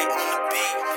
Mike on the beat.